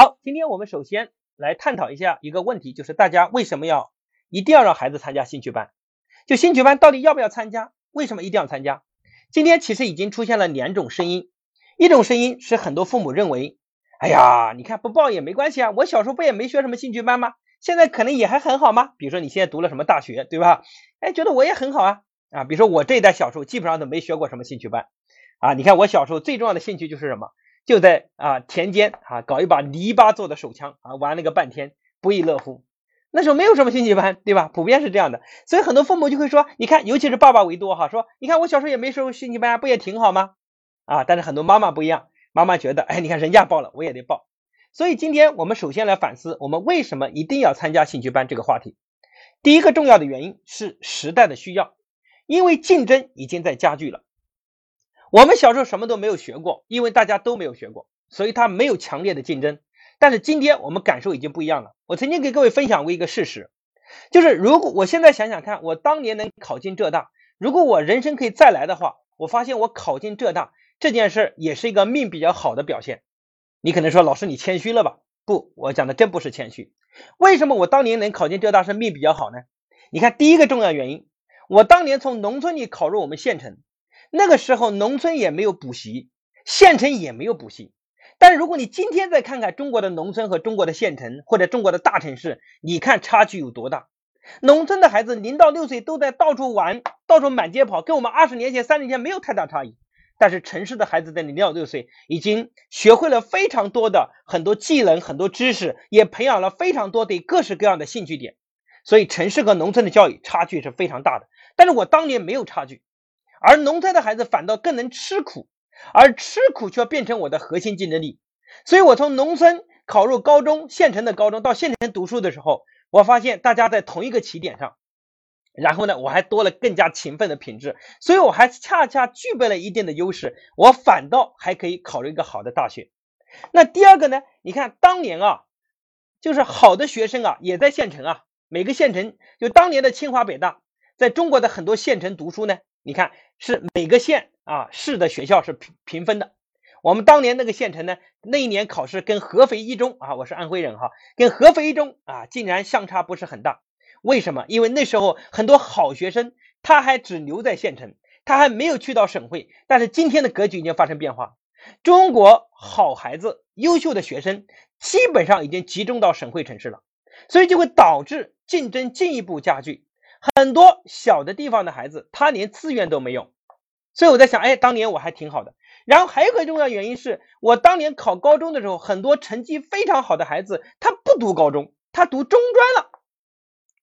好，今天我们首先来探讨一下一个问题，就是大家为什么要一定要让孩子参加兴趣班？就兴趣班到底要不要参加？为什么一定要参加？今天其实已经出现了两种声音，一种声音是很多父母认为，哎呀，你看不报也没关系啊，我小时候不也没学什么兴趣班吗？现在可能也还很好吗？比如说你现在读了什么大学，对吧？哎，觉得我也很好啊啊！比如说我这一代小时候基本上都没学过什么兴趣班啊。你看我小时候最重要的兴趣就是什么？就在啊田间啊搞一把泥巴做的手枪啊，玩了个半天不亦乐乎。那时候没有什么兴趣班，对吧？普遍是这样的，所以很多父母就会说，你看，尤其是爸爸为多哈，说你看我小时候也没受兴趣班，不也挺好吗？啊，但是很多妈妈不一样，妈妈觉得，哎，你看人家报了，我也得报。所以今天我们首先来反思，我们为什么一定要参加兴趣班这个话题。第一个重要的原因是时代的需要，因为竞争已经在加剧了。我们小时候什么都没有学过，因为大家都没有学过，所以他没有强烈的竞争。但是今天我们感受已经不一样了。我曾经给各位分享过一个事实，就是如果我现在想想看，我当年能考进浙大，如果我人生可以再来的话，我发现我考进浙大这件事也是一个命比较好的表现。你可能说老师你谦虚了吧？不，我讲的真不是谦虚。为什么我当年能考进浙大是命比较好呢？你看第一个重要原因，我当年从农村里考入我们县城，那个时候农村也没有补习，县城也没有补习。但如果你今天再看看中国的农村和中国的县城或者中国的大城市，你看差距有多大？农村的孩子零到六岁都在到处玩，到处满街跑，跟我们二十年前、三十年前没有太大差异。但是城市的孩子在零到六岁已经学会了非常多的很多技能、很多知识，也培养了非常多的各式各样的兴趣点。所以城市和农村的教育差距是非常大的。但是我当年没有差距，而农村的孩子反倒更能吃苦，而吃苦却变成我的核心竞争力。所以我从农村考入高中，县城的高中到县城读书的时候，我发现大家在同一个起点上。然后呢，我还多了更加勤奋的品质，所以我还恰恰具备了一定的优势，我反倒还可以考虑一个好的大学。那第二个呢？你看当年啊，就是好的学生啊，也在县城啊，每个县城就当年的清华北大，在中国的很多县城读书呢，你看是每个县啊市的学校是平平分的。我们当年那个县城呢，那一年考试跟合肥一中啊，我是安徽人哈，跟合肥一中啊，竟然相差不是很大。为什么？因为那时候很多好学生，他还只留在县城，他还没有去到省会。但是今天的格局已经发生变化，中国好孩子、优秀的学生基本上已经集中到省会城市了，所以就会导致竞争进一步加剧。很多小的地方的孩子，他连资源都没有。所以我在想，哎，当年我还挺好的。然后还有一个重要原因是我当年考高中的时候，很多成绩非常好的孩子，他不读高中，他读中专了。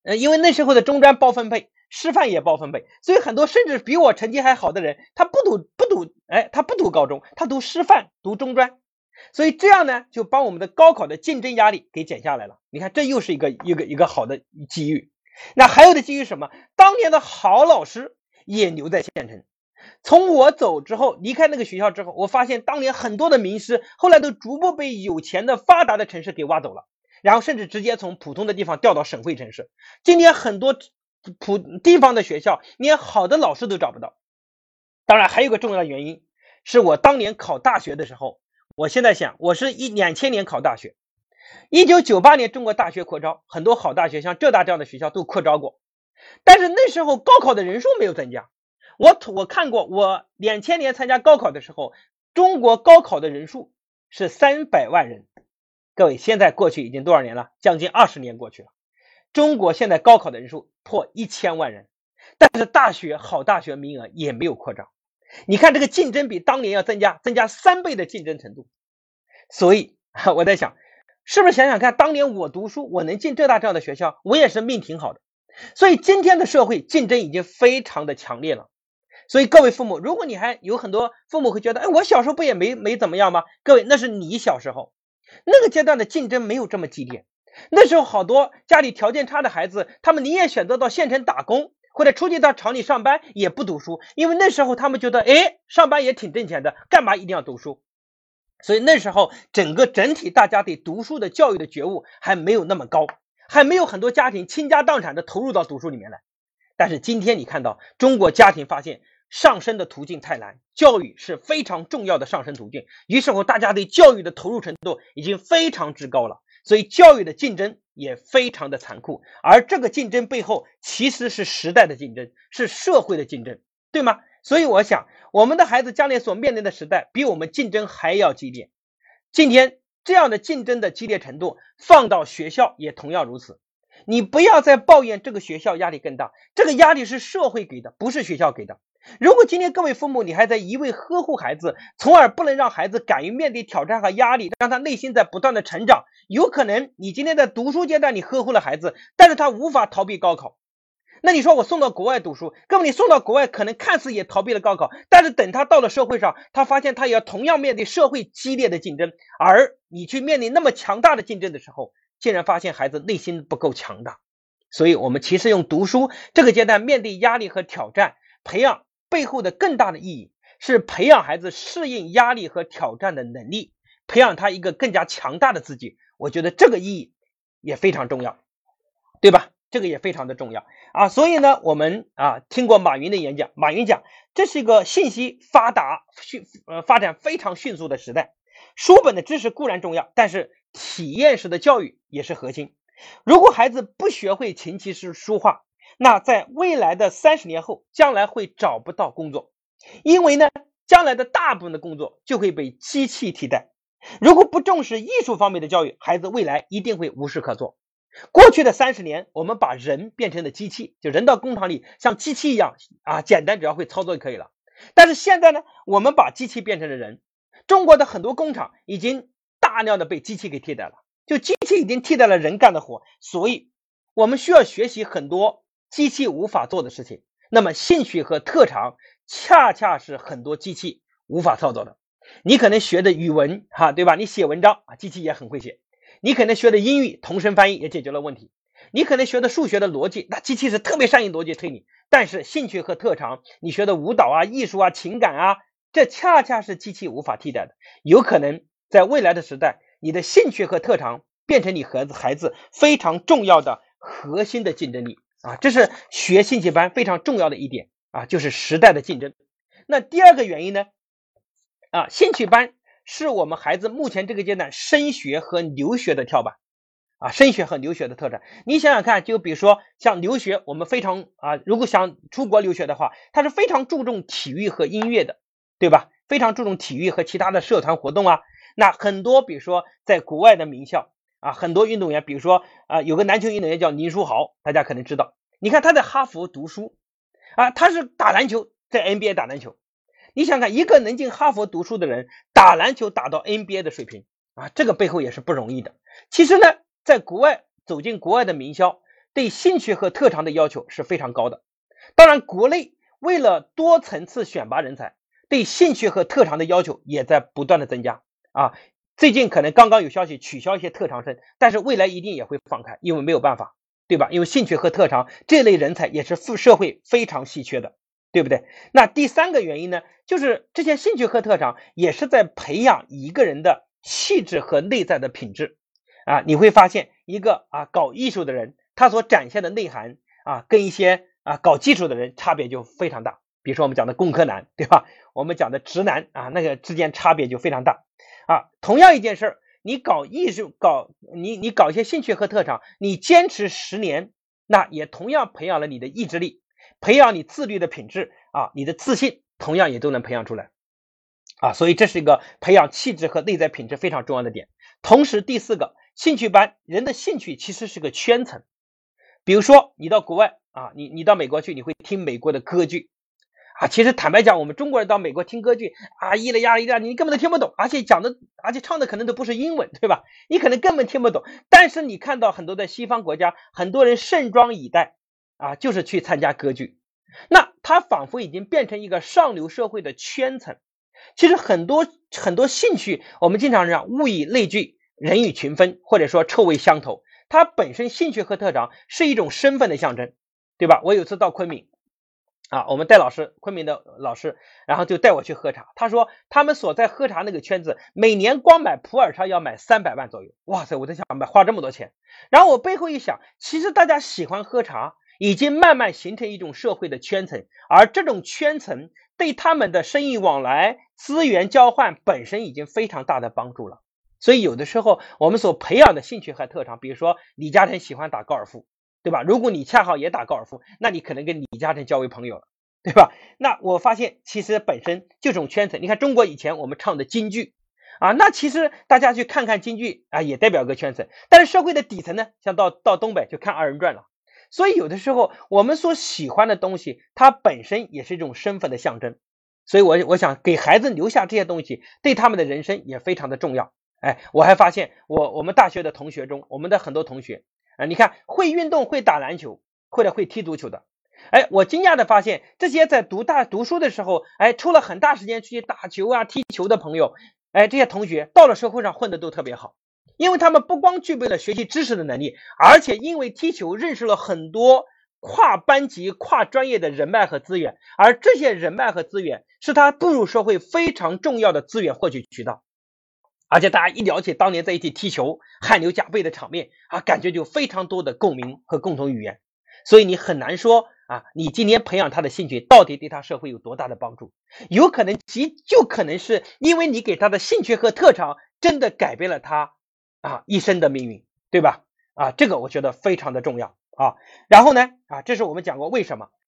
呃，因为那时候的中专包分配，师范也包分配，所以很多甚至比我成绩还好的人，他不读不读，哎，他不读高中，他读师范，读中专，所以这样呢，就把我们的高考的竞争压力给减下来了。你看，这又是一个一个一个好的机遇。那还有的基于什么？当年的好老师也留在县城。从我走之后，离开那个学校之后，我发现当年很多的名师，后来都逐步被有钱的发达的城市给挖走了。然后甚至直接从普通的地方调到省会城市。今天很多普地方的学校连好的老师都找不到。当然，还有个重要的原因，是我当年考大学的时候，我现在想，我是一两千年考大学，一九九八年中国大学扩招，很多好大学像浙大这样的学校都扩招过，但是那时候高考的人数没有增加。我我看过，我两千年参加高考的时候，中国高考的人数是三百万人。各位，现在过去已经多少年了？将近二十年过去了。中国现在高考的人数破一千万人，但是大学好大学名额也没有扩张。你看这个竞争比当年要增加，增加三倍的竞争程度。所以 我在想，是不是想想看，当年我读书，我能进浙大这样的学校，我也是命挺好的。所以今天的社会竞争已经非常的强烈了。所以各位父母，如果你还有很多父母会觉得，哎，我小时候不也没没怎么样吗？各位，那是你小时候。那个阶段的竞争没有这么激烈，那时候好多家里条件差的孩子，他们宁愿选择到县城打工，或者出去到厂里上班，也不读书，因为那时候他们觉得，哎，上班也挺挣钱的，干嘛一定要读书？所以那时候整个整体大家对读书的教育的觉悟还没有那么高，还没有很多家庭倾家荡产的投入到读书里面来。但是今天你看到中国家庭发现，上升的途径太难，教育是非常重要的上升途径。于是乎，大家对教育的投入程度已经非常之高了，所以教育的竞争也非常的残酷。而这个竞争背后其实是时代的竞争，是社会的竞争，对吗？所以我想，我们的孩子将来所面临的时代比我们竞争还要激烈。今天这样的竞争的激烈程度，放到学校也同样如此。你不要再抱怨这个学校压力更大，这个压力是社会给的，不是学校给的。如果今天各位父母你还在一味呵护孩子，从而不能让孩子敢于面对挑战和压力，让他内心在不断的成长，有可能你今天在读书阶段你呵护了孩子，但是他无法逃避高考。那你说我送到国外读书，各位你送到国外可能看似也逃避了高考，但是等他到了社会上，他发现他也要同样面对社会激烈的竞争，而你去面临那么强大的竞争的时候。竟然发现孩子内心不够强大，所以我们其实用读书这个阶段面对压力和挑战，培养背后的更大的意义是培养孩子适应压力和挑战的能力，培养他一个更加强大的自己。我觉得这个意义也非常重要，对吧？这个也非常的重要啊。所以呢，我们啊听过马云的演讲，马云讲这是一个信息发达迅呃发展非常迅速的时代，书本的知识固然重要，但是。体验式的教育也是核心。如果孩子不学会琴棋书书画，那在未来的三十年后，将来会找不到工作，因为呢，将来的大部分的工作就会被机器替代。如果不重视艺术方面的教育，孩子未来一定会无事可做。过去的三十年，我们把人变成了机器，就人到工厂里像机器一样啊，简单只要会操作就可以了。但是现在呢，我们把机器变成了人。中国的很多工厂已经。大量的被机器给替代了，就机器已经替代了人干的活，所以我们需要学习很多机器无法做的事情。那么兴趣和特长恰恰是很多机器无法操作的。你可能学的语文，哈，对吧？你写文章啊，机器也很会写。你可能学的英语同声翻译也解决了问题。你可能学的数学的逻辑，那机器是特别善于逻辑推理。但是兴趣和特长，你学的舞蹈啊、艺术啊、情感啊，这恰恰是机器无法替代的。有可能。在未来的时代，你的兴趣和特长变成你孩子孩子非常重要的核心的竞争力啊！这是学兴趣班非常重要的一点啊，就是时代的竞争。那第二个原因呢？啊，兴趣班是我们孩子目前这个阶段升学和留学的跳板啊，升学和留学的特产。你想想看，就比如说像留学，我们非常啊，如果想出国留学的话，他是非常注重体育和音乐的，对吧？非常注重体育和其他的社团活动啊。那很多，比如说在国外的名校啊，很多运动员，比如说啊，有个篮球运动员叫林书豪，大家可能知道。你看他在哈佛读书啊，他是打篮球，在 NBA 打篮球。你想看一个能进哈佛读书的人，打篮球打到 NBA 的水平啊，这个背后也是不容易的。其实呢，在国外走进国外的名校，对兴趣和特长的要求是非常高的。当然，国内为了多层次选拔人才，对兴趣和特长的要求也在不断的增加。啊，最近可能刚刚有消息取消一些特长生，但是未来一定也会放开，因为没有办法，对吧？因为兴趣和特长这类人才也是社社会非常稀缺的，对不对？那第三个原因呢，就是这些兴趣和特长也是在培养一个人的气质和内在的品质啊。你会发现，一个啊搞艺术的人，他所展现的内涵啊，跟一些啊搞技术的人差别就非常大。比如说我们讲的工科男，对吧？我们讲的直男啊，那个之间差别就非常大。啊，同样一件事儿，你搞艺术，搞你你搞一些兴趣和特长，你坚持十年，那也同样培养了你的意志力，培养你自律的品质啊，你的自信同样也都能培养出来啊，所以这是一个培养气质和内在品质非常重要的点。同时，第四个兴趣班，人的兴趣其实是个圈层，比如说你到国外啊，你你到美国去，你会听美国的歌剧。啊，其实坦白讲，我们中国人到美国听歌剧啊，咿啦呀咿啦，你根本都听不懂，而且讲的，而且唱的可能都不是英文，对吧？你可能根本听不懂。但是你看到很多在西方国家，很多人盛装以待啊，就是去参加歌剧。那他仿佛已经变成一个上流社会的圈层。其实很多很多兴趣，我们经常讲物以类聚，人以群分，或者说臭味相投。它本身兴趣和特长是一种身份的象征，对吧？我有次到昆明。啊，我们带老师，昆明的老师，然后就带我去喝茶。他说他们所在喝茶那个圈子，每年光买普洱茶要买三百万左右。哇塞，我在想买花这么多钱。然后我背后一想，其实大家喜欢喝茶，已经慢慢形成一种社会的圈层，而这种圈层对他们的生意往来、资源交换本身已经非常大的帮助了。所以有的时候我们所培养的兴趣和特长，比如说李嘉诚喜欢打高尔夫，对吧？如果你恰好也打高尔夫，那你可能跟李嘉诚交为朋友了，对吧？那我发现其实本身就这种圈层，你看中国以前我们唱的京剧。啊，那其实大家去看看京剧啊，也代表个圈层。但是社会的底层呢，像到到东北就看二人转了。所以有的时候我们所喜欢的东西，它本身也是一种身份的象征。所以，我我想给孩子留下这些东西，对他们的人生也非常的重要。哎，我还发现我我们大学的同学中，我们的很多同学啊，你看会运动、会打篮球或者会踢足球的。哎，我惊讶的发现，这些在读大读书的时候，哎，抽了很大时间去打球啊、踢球的朋友。哎，这些同学到了社会上混的都特别好，因为他们不光具备了学习知识的能力，而且因为踢球认识了很多跨班级、跨专业的人脉和资源，而这些人脉和资源是他步入社会非常重要的资源获取渠道。而且大家一聊起当年在一起踢球汗流浃背的场面啊，感觉就非常多的共鸣和共同语言，所以你很难说。啊，你今天培养他的兴趣，到底对他社会有多大的帮助？有可能极就可能是因为你给他的兴趣和特长，真的改变了他啊一生的命运，对吧？啊，这个我觉得非常的重要啊。然后呢，啊，这是我们讲过为什么。